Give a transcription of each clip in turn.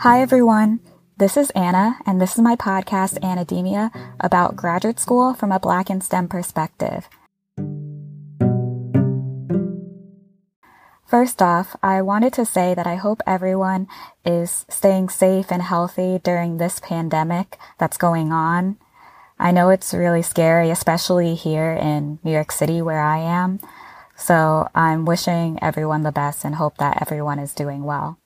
Hi, everyone. This is Anna, and this is my podcast, Anademia, about graduate school from a Black and STEM perspective. First off, I wanted to say that I hope everyone is staying safe and healthy during this pandemic that's going on. I know it's really scary, especially here in New York City where I am. So I'm wishing everyone the best and hope that everyone is doing well.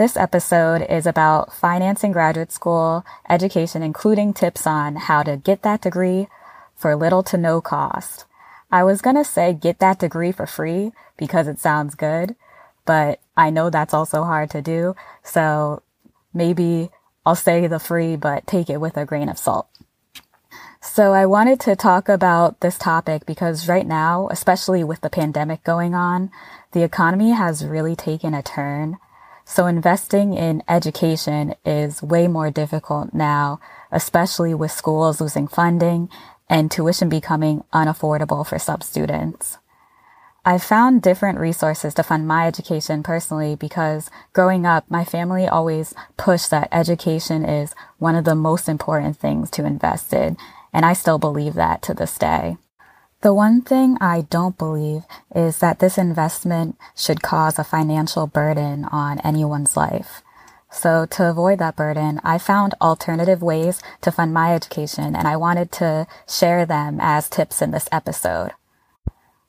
This episode is about financing graduate school education, including tips on how to get that degree for little to no cost. I was going to say get that degree for free because it sounds good, but I know that's also hard to do. So maybe I'll say the free, but take it with a grain of salt. So I wanted to talk about this topic because right now, especially with the pandemic going on, the economy has really taken a turn so investing in education is way more difficult now, especially with schools losing funding and tuition becoming unaffordable for some students. I've found different resources to fund my education personally because growing up, my family always pushed that education is one of the most important things to invest in. And I still believe that to this day. The one thing I don't believe is that this investment should cause a financial burden on anyone's life. So to avoid that burden, I found alternative ways to fund my education and I wanted to share them as tips in this episode.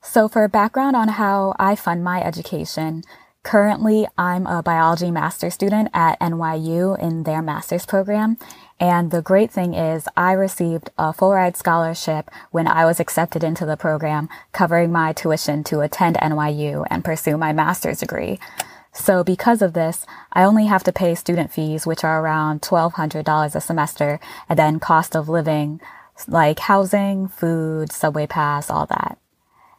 So for background on how I fund my education, currently I'm a biology master student at NYU in their master's program and the great thing is I received a full ride scholarship when I was accepted into the program, covering my tuition to attend NYU and pursue my master's degree. So because of this, I only have to pay student fees, which are around $1,200 a semester, and then cost of living, like housing, food, subway pass, all that.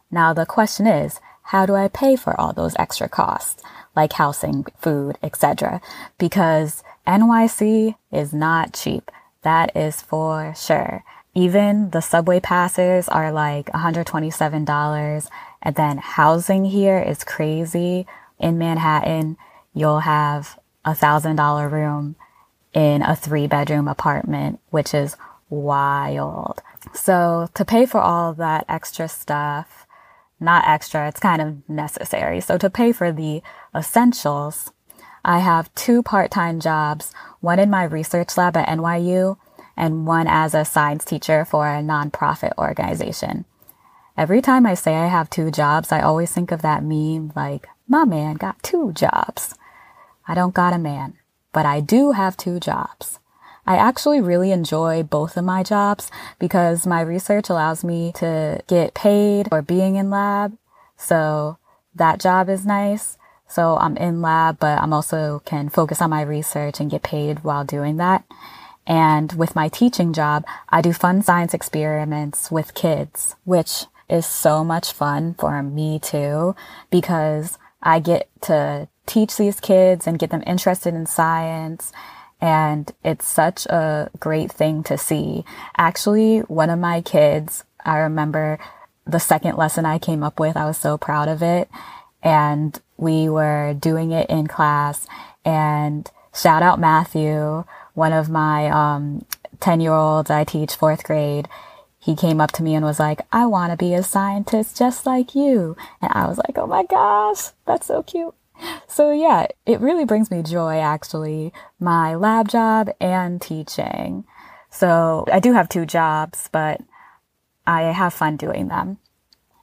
Now the question is, how do I pay for all those extra costs, like housing, food, etc.? Because NYC is not cheap. That is for sure. Even the subway passes are like $127. And then housing here is crazy. In Manhattan, you'll have a thousand dollar room in a three bedroom apartment, which is wild. So to pay for all that extra stuff, not extra, it's kind of necessary. So to pay for the essentials, I have two part-time jobs, one in my research lab at NYU and one as a science teacher for a nonprofit organization. Every time I say I have two jobs, I always think of that meme like, my man got two jobs. I don't got a man, but I do have two jobs. I actually really enjoy both of my jobs because my research allows me to get paid for being in lab. So that job is nice. So I'm in lab, but I'm also can focus on my research and get paid while doing that. And with my teaching job, I do fun science experiments with kids, which is so much fun for me too, because I get to teach these kids and get them interested in science. And it's such a great thing to see. Actually, one of my kids, I remember the second lesson I came up with, I was so proud of it. And we were doing it in class and shout out Matthew, one of my, um, 10 year olds I teach fourth grade. He came up to me and was like, I want to be a scientist just like you. And I was like, Oh my gosh, that's so cute. So yeah, it really brings me joy actually, my lab job and teaching. So I do have two jobs, but I have fun doing them.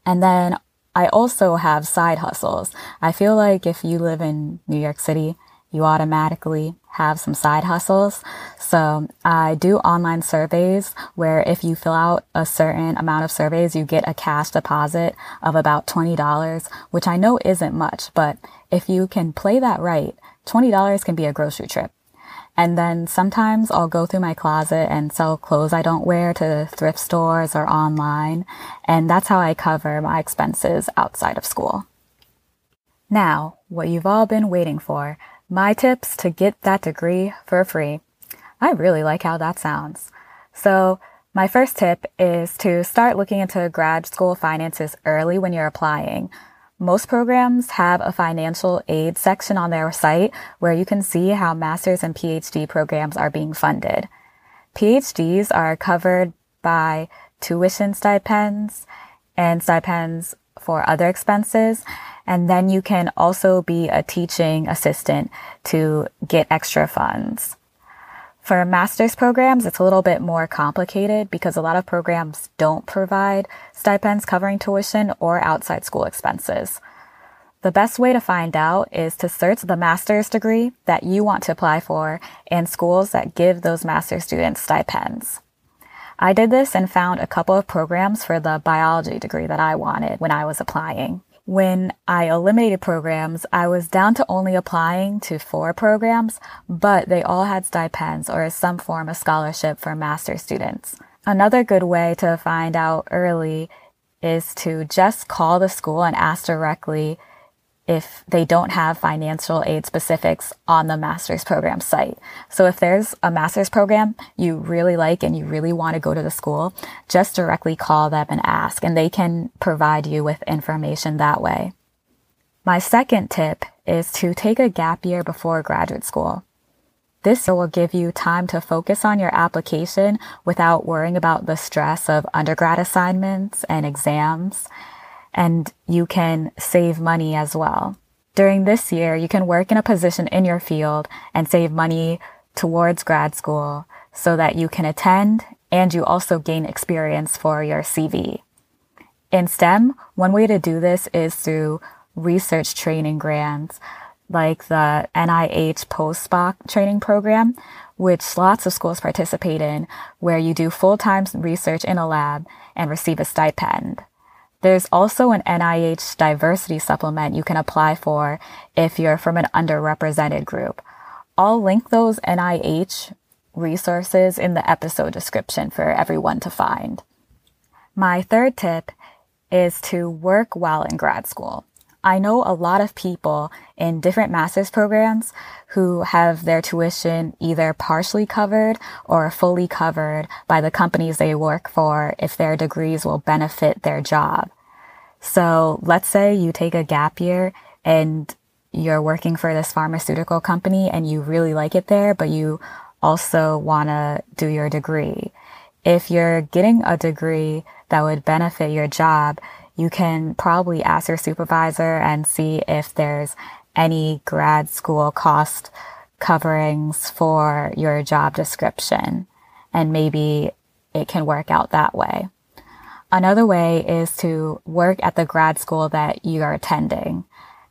And then I also have side hustles. I feel like if you live in New York City, you automatically have some side hustles. So I do online surveys where if you fill out a certain amount of surveys, you get a cash deposit of about $20, which I know isn't much, but if you can play that right, $20 can be a grocery trip. And then sometimes I'll go through my closet and sell clothes I don't wear to thrift stores or online. And that's how I cover my expenses outside of school. Now, what you've all been waiting for, my tips to get that degree for free. I really like how that sounds. So my first tip is to start looking into grad school finances early when you're applying. Most programs have a financial aid section on their site where you can see how master's and PhD programs are being funded. PhDs are covered by tuition stipends and stipends for other expenses. And then you can also be a teaching assistant to get extra funds. For master's programs, it's a little bit more complicated because a lot of programs don't provide stipends covering tuition or outside school expenses. The best way to find out is to search the master's degree that you want to apply for and schools that give those master's students stipends. I did this and found a couple of programs for the biology degree that I wanted when I was applying. When I eliminated programs, I was down to only applying to four programs, but they all had stipends or some form of scholarship for master students. Another good way to find out early is to just call the school and ask directly if they don't have financial aid specifics on the master's program site. So if there's a master's program you really like and you really want to go to the school, just directly call them and ask, and they can provide you with information that way. My second tip is to take a gap year before graduate school. This will give you time to focus on your application without worrying about the stress of undergrad assignments and exams and you can save money as well. During this year, you can work in a position in your field and save money towards grad school so that you can attend and you also gain experience for your CV. In STEM, one way to do this is through research training grants like the NIH postbac training program, which lots of schools participate in, where you do full-time research in a lab and receive a stipend. There's also an NIH diversity supplement you can apply for if you're from an underrepresented group. I'll link those NIH resources in the episode description for everyone to find. My third tip is to work while in grad school. I know a lot of people in different master's programs who have their tuition either partially covered or fully covered by the companies they work for if their degrees will benefit their job. So let's say you take a gap year and you're working for this pharmaceutical company and you really like it there, but you also want to do your degree. If you're getting a degree that would benefit your job, you can probably ask your supervisor and see if there's any grad school cost coverings for your job description. And maybe it can work out that way. Another way is to work at the grad school that you are attending.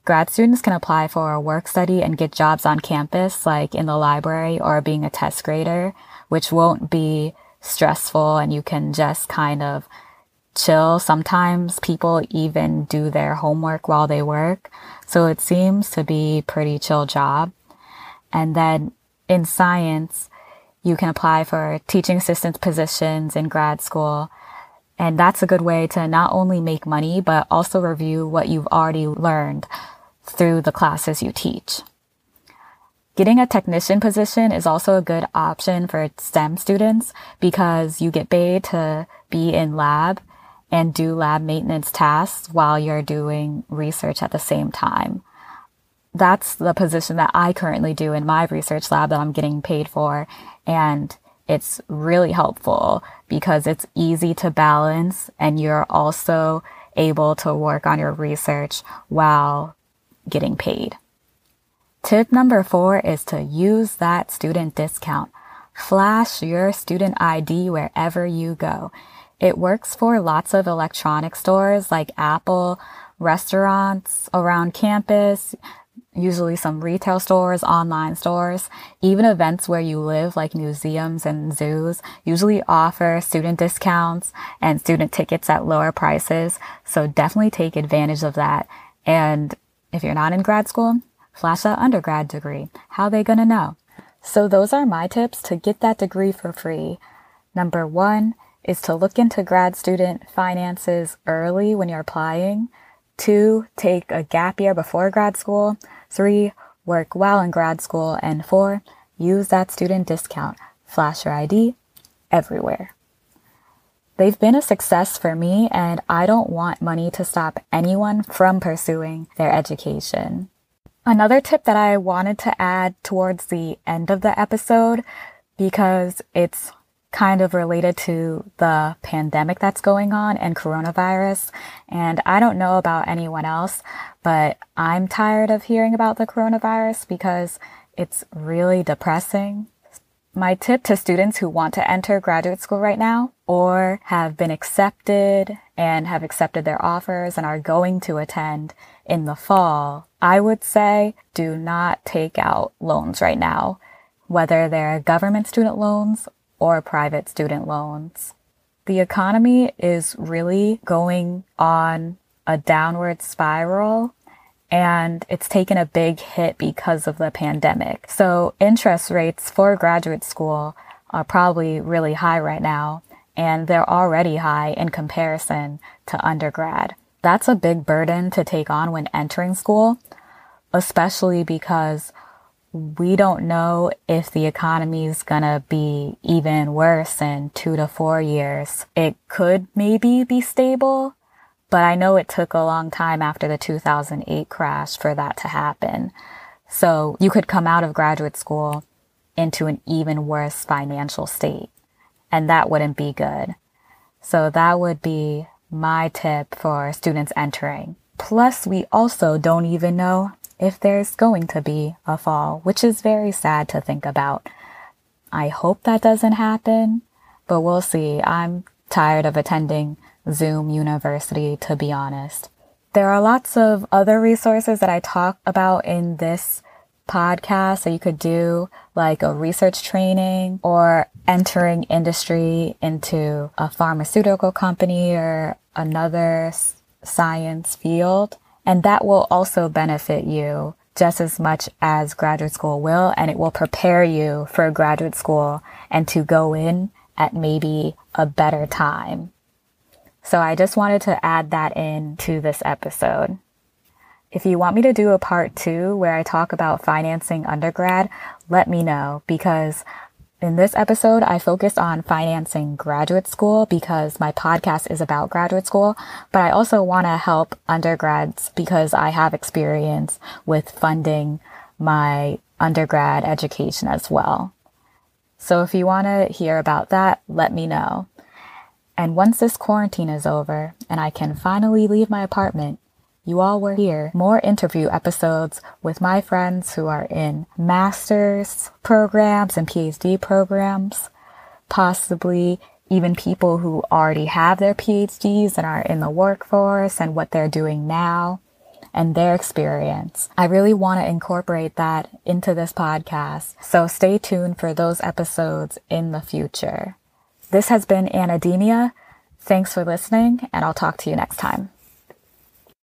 Grad students can apply for a work study and get jobs on campus, like in the library or being a test grader, which won't be stressful and you can just kind of chill. Sometimes people even do their homework while they work. So it seems to be pretty chill job. And then in science, you can apply for teaching assistant positions in grad school. And that's a good way to not only make money, but also review what you've already learned through the classes you teach. Getting a technician position is also a good option for STEM students because you get paid to be in lab and do lab maintenance tasks while you're doing research at the same time. That's the position that I currently do in my research lab that I'm getting paid for. And it's really helpful because it's easy to balance and you're also able to work on your research while getting paid. Tip number four is to use that student discount. Flash your student ID wherever you go. It works for lots of electronic stores like Apple, restaurants around campus, usually some retail stores, online stores, even events where you live like museums and zoos usually offer student discounts and student tickets at lower prices. So definitely take advantage of that. And if you're not in grad school, flash that undergrad degree. How they gonna know? So those are my tips to get that degree for free. Number one is to look into grad student finances early when you're applying. Two, take a gap year before grad school. Three, work while in grad school. And four, use that student discount. Flash your ID everywhere. They've been a success for me, and I don't want money to stop anyone from pursuing their education. Another tip that I wanted to add towards the end of the episode, because it's kind of related to the pandemic that's going on and coronavirus. And I don't know about anyone else, but I'm tired of hearing about the coronavirus because it's really depressing. My tip to students who want to enter graduate school right now or have been accepted and have accepted their offers and are going to attend in the fall, I would say do not take out loans right now, whether they're government student loans or private student loans. The economy is really going on a downward spiral and it's taken a big hit because of the pandemic. So interest rates for graduate school are probably really high right now and they're already high in comparison to undergrad. That's a big burden to take on when entering school, especially because we don't know if the economy is gonna be even worse in two to four years. It could maybe be stable, but I know it took a long time after the 2008 crash for that to happen. So you could come out of graduate school into an even worse financial state, and that wouldn't be good. So that would be my tip for students entering. Plus, we also don't even know if there's going to be a fall, which is very sad to think about. I hope that doesn't happen, but we'll see. I'm tired of attending Zoom University, to be honest. There are lots of other resources that I talk about in this podcast that you could do, like a research training or entering industry into a pharmaceutical company or another science field. And that will also benefit you just as much as graduate school will, and it will prepare you for graduate school and to go in at maybe a better time. So I just wanted to add that in to this episode. If you want me to do a part two where I talk about financing undergrad, let me know because in this episode, I focus on financing graduate school because my podcast is about graduate school, but I also want to help undergrads because I have experience with funding my undergrad education as well. So if you want to hear about that, let me know. And once this quarantine is over and I can finally leave my apartment, you all will hear more interview episodes with my friends who are in master's programs and PhD programs, possibly even people who already have their PhDs and are in the workforce and what they're doing now and their experience. I really want to incorporate that into this podcast. So stay tuned for those episodes in the future. This has been Anademia. Thanks for listening and I'll talk to you next time.